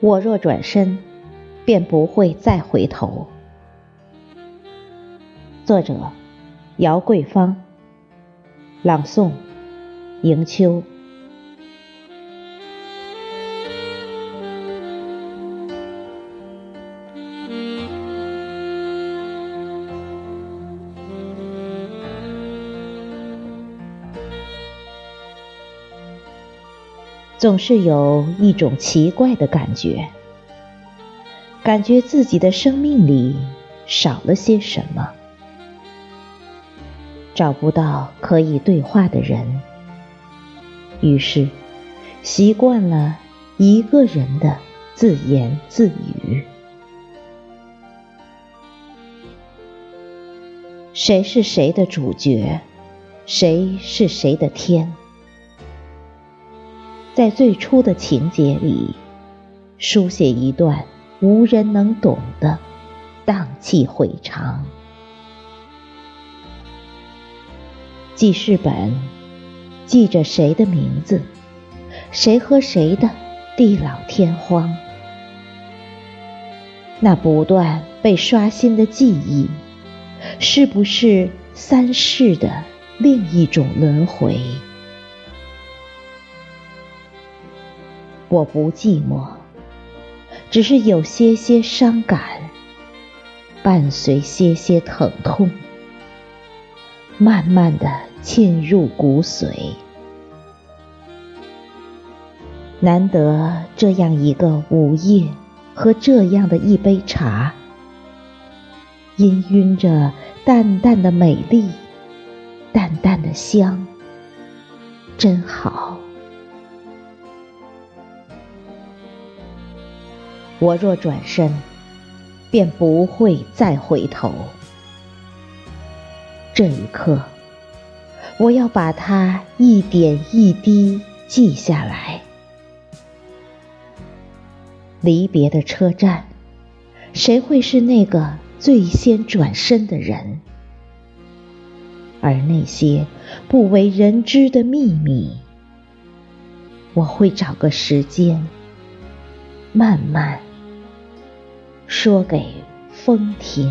我若转身，便不会再回头。作者：姚桂芳。朗诵：迎秋。总是有一种奇怪的感觉，感觉自己的生命里少了些什么，找不到可以对话的人，于是习惯了一个人的自言自语。谁是谁的主角？谁是谁的天？在最初的情节里，书写一段无人能懂的荡气回肠。记事本记着谁的名字，谁和谁的地老天荒。那不断被刷新的记忆，是不是三世的另一种轮回？我不寂寞，只是有些些伤感，伴随些些疼痛，慢慢的沁入骨髓。难得这样一个午夜和这样的一杯茶，氤氲着淡淡的美丽，淡淡的香，真好。我若转身，便不会再回头。这一刻，我要把它一点一滴记下来。离别的车站，谁会是那个最先转身的人？而那些不为人知的秘密，我会找个时间，慢慢。说给风听。